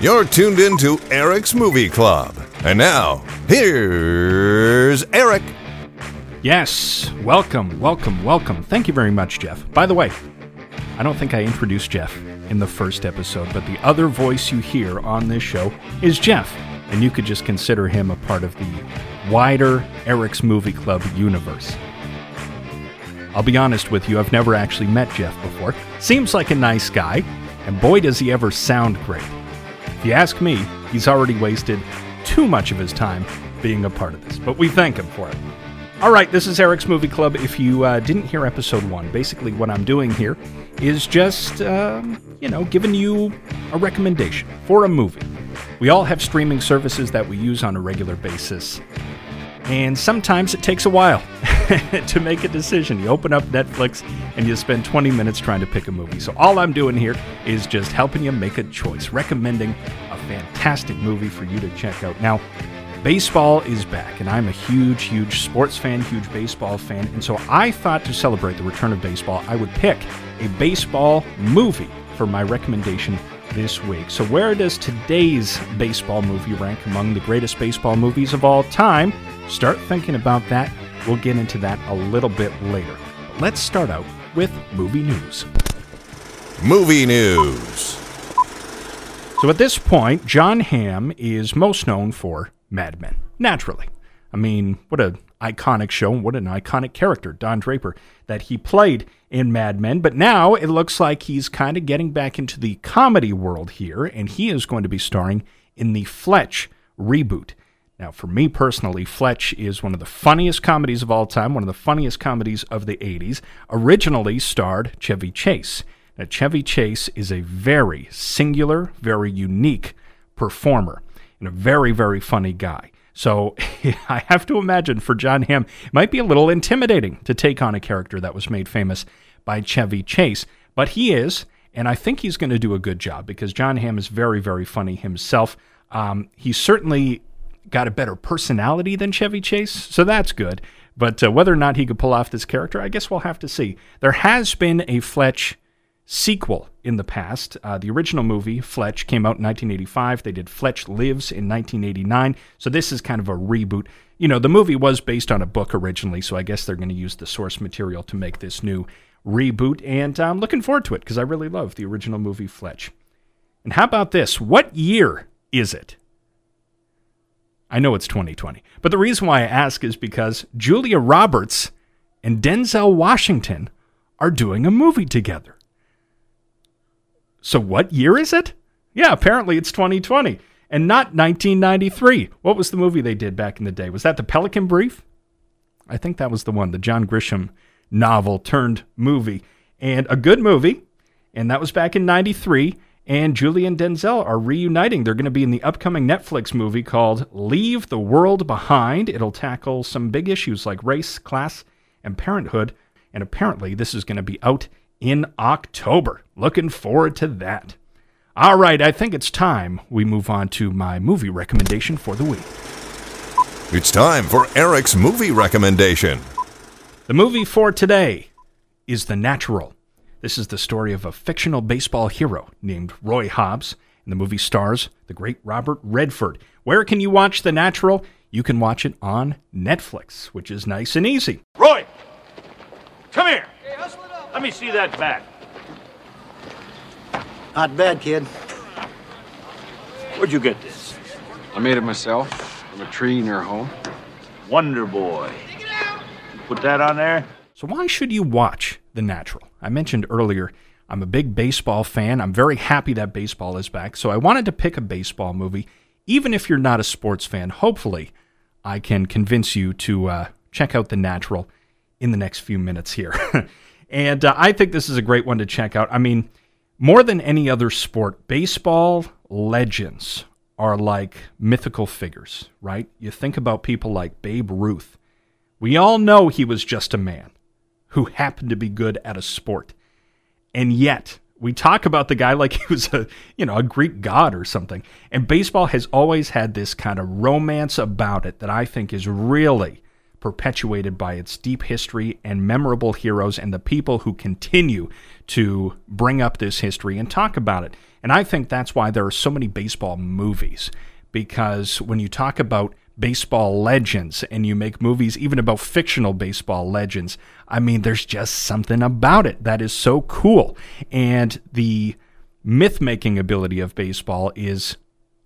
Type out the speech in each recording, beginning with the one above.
You're tuned in to Eryk's Movie Club. And now, here's Eryk. Yes, welcome, welcome, welcome. Thank you very much, Jeff. By the way, I don't think I introduced Jeff in the first episode, but the other voice you hear on this show is Jeff, and you could just consider him a part of the wider Eryk's Movie Club universe. I'll be honest with you, I've never actually met Jeff before. Seems like a nice guy, and boy, does he ever sound great. If you ask me, he's already wasted too much of his time being a part of this, but we thank him for it. All right, this is Eryk's Movie Club. If you uh, didn't hear episode one, basically what I'm doing here is just, um, you know, giving you a recommendation for a movie. We all have streaming services that we use on a regular basis, and sometimes it takes a while to make a decision. You open up Netflix and you spend 20 minutes trying to pick a movie. So, all I'm doing here is just helping you make a choice, recommending a fantastic movie for you to check out. Now, baseball is back, and I'm a huge, huge sports fan, huge baseball fan. And so, I thought to celebrate the return of baseball, I would pick a baseball movie for my recommendation this week. So, where does today's baseball movie rank among the greatest baseball movies of all time? Start thinking about that. We'll get into that a little bit later. Let's start out with movie news. Movie news. So, at this point, Jon Hamm is most known for Mad Men. Naturally. I mean, what an iconic show, what an iconic character, Don Draper, that he played in Mad Men. But now it looks like he's kind of getting back into the comedy world here, and he is going to be starring in the Fletch reboot. Now, for me personally, Fletch is one of the funniest comedies of all time, one of the funniest comedies of the 80s. Originally starred Chevy Chase. Now, Chevy Chase is a very singular, very unique performer, and a very, very funny guy. So I have to imagine for Jon Hamm, it might be a little intimidating to take on a character that was made famous by Chevy Chase, but he is, and I think he's going to do a good job because Jon Hamm is very, very funny himself. Um, he certainly got a better personality than Chevy Chase, so that's good. But uh, whether or not he could pull off this character, I guess we'll have to see. There has been a Fletch sequel in the past. Uh, the original movie, Fletch, came out in 1985. They did Fletch Lives in 1989. So this is kind of a reboot. You know, the movie was based on a book originally, so I guess they're going to use the source material to make this new reboot. And I'm looking forward to it because I really love the original movie, Fletch. And how about this? What year is it? I know it's 2020. But the reason why I ask is because Julia Roberts and Denzel Washington are doing a movie together. So what year is it? Yeah, apparently it's 2020 and not 1993. What was the movie they did back in the day? Was that The Pelican Brief? I think that was the one, the John Grisham novel turned movie. And a good movie. And that was back in 93 and Julie and Denzel are reuniting. They're going to be in the upcoming Netflix movie called Leave the World Behind. It'll tackle some big issues like race, class, and parenthood. And apparently, this is going to be out in October. Looking forward to that. All right, I think it's time we move on to my movie recommendation for the week. It's time for Eryk's movie recommendation. The movie for today is The Natural. This is the story of a fictional baseball hero named Roy Hobbs, and the movie stars the great Robert Redford. Where can you watch The Natural? You can watch it on Netflix, which is nice and easy. Roy, come here. Let me see that bat. Not bad, kid. Where'd you get this? I made it myself from a tree near home. Wonder Boy. Put that on there? So, why should you watch The Natural? I mentioned earlier, I'm a big baseball fan. I'm very happy that baseball is back. So, I wanted to pick a baseball movie. Even if you're not a sports fan, hopefully, I can convince you to uh, check out The Natural in the next few minutes here. and uh, I think this is a great one to check out. I mean, more than any other sport, baseball legends are like mythical figures, right? You think about people like Babe Ruth. We all know he was just a man who happened to be good at a sport. And yet, we talk about the guy like he was a, you know, a Greek god or something. And baseball has always had this kind of romance about it that I think is really perpetuated by its deep history and memorable heroes and the people who continue to bring up this history and talk about it. And I think that's why there are so many baseball movies, because when you talk about baseball legends and you make movies even about fictional baseball legends, I mean, there's just something about it that is so cool. And the myth making ability of baseball is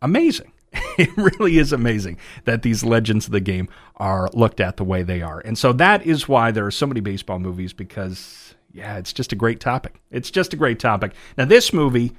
amazing. It really is amazing that these legends of the game are looked at the way they are. And so that is why there are so many baseball movies because, yeah, it's just a great topic. It's just a great topic. Now, this movie,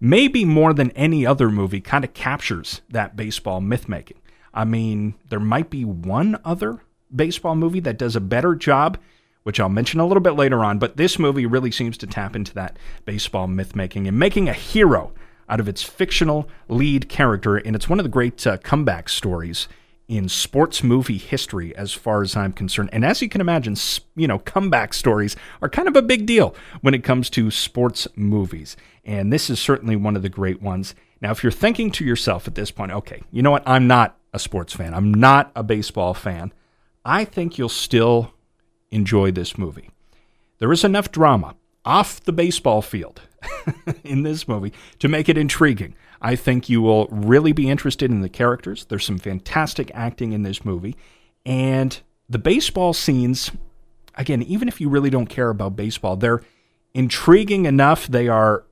maybe more than any other movie, kind of captures that baseball myth making. I mean, there might be one other baseball movie that does a better job, which I'll mention a little bit later on, but this movie really seems to tap into that baseball myth making and making a hero out of its fictional lead character. And it's one of the great uh, comeback stories in sports movie history, as far as I'm concerned. And as you can imagine, you know, comeback stories are kind of a big deal when it comes to sports movies. And this is certainly one of the great ones. Now, if you're thinking to yourself at this point, okay, you know what? I'm not a sports fan, I'm not a baseball fan. I think you'll still enjoy this movie. There is enough drama off the baseball field in this movie to make it intriguing. I think you will really be interested in the characters. There's some fantastic acting in this movie. And the baseball scenes, again, even if you really don't care about baseball, they're intriguing enough. They are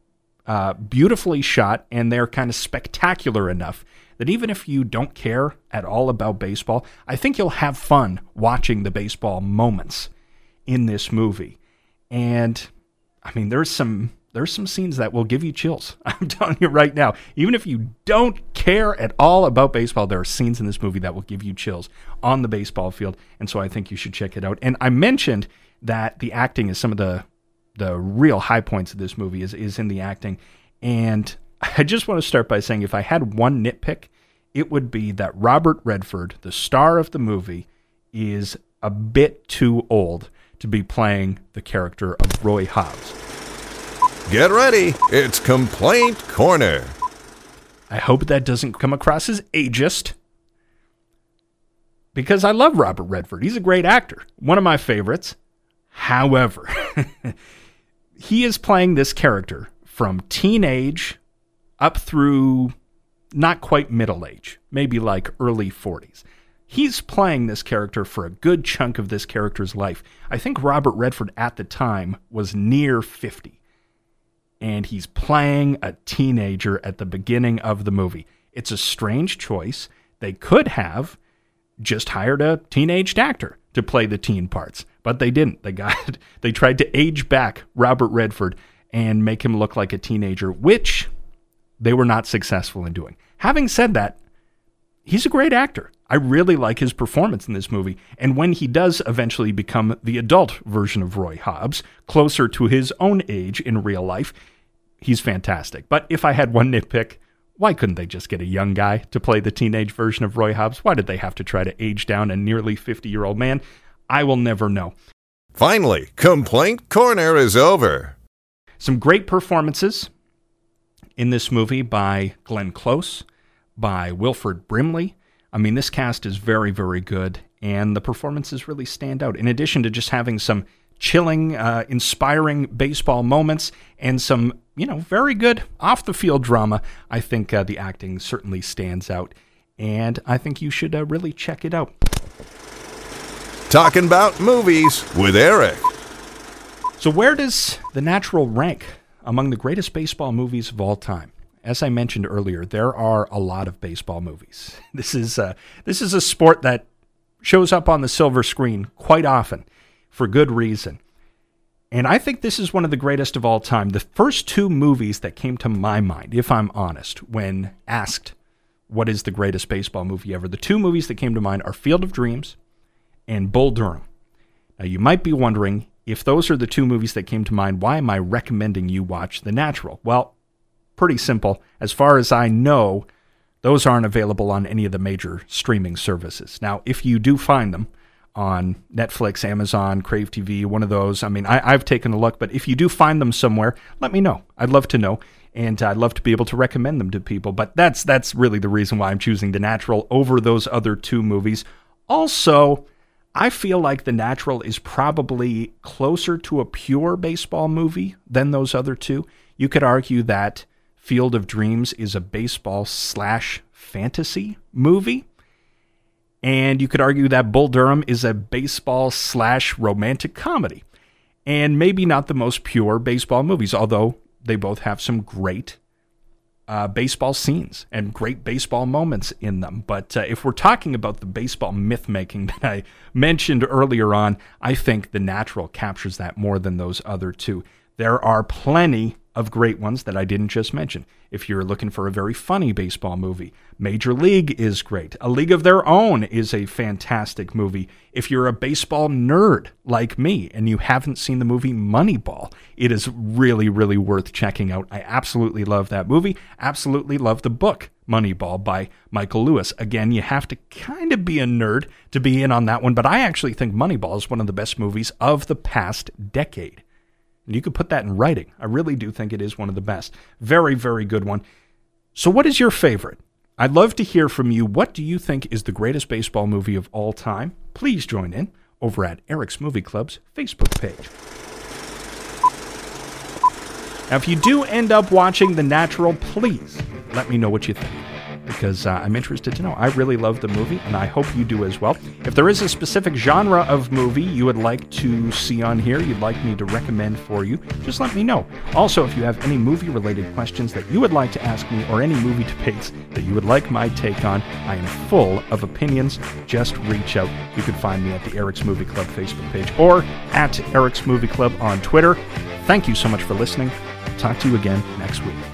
uh, beautifully shot and they're kind of spectacular enough that even if you don't care at all about baseball, I think you'll have fun watching the baseball moments in this movie. And I mean, there's some there's some scenes that will give you chills. I'm telling you right now. Even if you don't care at all about baseball, there are scenes in this movie that will give you chills on the baseball field, and so I think you should check it out. And I mentioned that the acting is some of the the real high points of this movie is is in the acting, and I just want to start by saying if I had one nitpick, it would be that Robert Redford, the star of the movie, is a bit too old to be playing the character of Roy Hobbs. Get ready, it's Complaint Corner. I hope that doesn't come across as ageist. Because I love Robert Redford. He's a great actor, one of my favorites. However, he is playing this character from teenage up through not quite middle age, maybe like early 40s. He's playing this character for a good chunk of this character's life. I think Robert Redford at the time was near 50. And he's playing a teenager at the beginning of the movie. It's a strange choice. They could have just hired a teenaged actor to play the teen parts, but they didn't. They got they tried to age back Robert Redford and make him look like a teenager, which they were not successful in doing. Having said that, he's a great actor. I really like his performance in this movie. And when he does eventually become the adult version of Roy Hobbs, closer to his own age in real life, he's fantastic. But if I had one nitpick, why couldn't they just get a young guy to play the teenage version of Roy Hobbs? Why did they have to try to age down a nearly 50 year old man? I will never know. Finally, Complaint Corner is over. Some great performances in this movie by Glenn Close, by Wilford Brimley. I mean, this cast is very, very good, and the performances really stand out. In addition to just having some chilling, uh, inspiring baseball moments and some, you know, very good off the field drama, I think uh, the acting certainly stands out. And I think you should uh, really check it out. Talking about movies with Eryk. So, where does The Natural rank among the greatest baseball movies of all time? as I mentioned earlier, there are a lot of baseball movies. This is a, this is a sport that shows up on the silver screen quite often for good reason. And I think this is one of the greatest of all time. The first two movies that came to my mind, if I'm honest, when asked what is the greatest baseball movie ever, the two movies that came to mind are Field of Dreams and Bull Durham. Now, you might be wondering if those are the two movies that came to mind, why am I recommending you watch The Natural? Well, pretty simple. As far as I know, those aren't available on any of the major streaming services. Now, if you do find them on Netflix, Amazon, Crave TV, one of those, I mean, I, have taken a look, but if you do find them somewhere, let me know. I'd love to know, and I'd love to be able to recommend them to people. But that's that's really the reason why I'm choosing The Natural over those other two movies. Also, I feel like The Natural is probably closer to a pure baseball movie than those other two. You could argue that Field of Dreams is a baseball slash fantasy movie. And you could argue that Bull Durham is a baseball slash romantic comedy. And maybe not the most pure baseball movies, although they both have some great uh, baseball scenes and great baseball moments in them. But uh, if we're talking about the baseball myth making that I mentioned earlier on, I think The Natural captures that more than those other two. There are plenty of great ones that I didn't just mention. If you're looking for a very funny baseball movie, Major League is great. A League of Their Own is a fantastic movie. If you're a baseball nerd like me and you haven't seen the movie Moneyball, it is really, really worth checking out. I absolutely love that movie. Absolutely love the book Moneyball by Michael Lewis. Again, you have to kind of be a nerd to be in on that one, but I actually think Moneyball is one of the best movies of the past decade. And you could put that in writing. I really do think it is one of the best. Very, very good one. So, what is your favorite? I'd love to hear from you. What do you think is the greatest baseball movie of all time? Please join in over at Eryk's Movie Club's Facebook page. Now, if you do end up watching The Natural, please let me know what you think because uh, I'm interested to know. I really love the movie, and I hope you do as well. If there is a specific genre of movie you would like to see on here, you'd like me to recommend for you, just let me know. Also, if you have any movie related questions that you would like to ask me or any movie debates that you would like my take on, I am full of opinions. Just reach out. You can find me at the Eryk's Movie Club Facebook page or at Eryk's Movie Club on Twitter. Thank you so much for listening. talk to you again next week.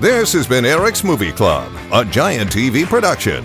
This has been Eryk's Movie Club, a Giant TV production.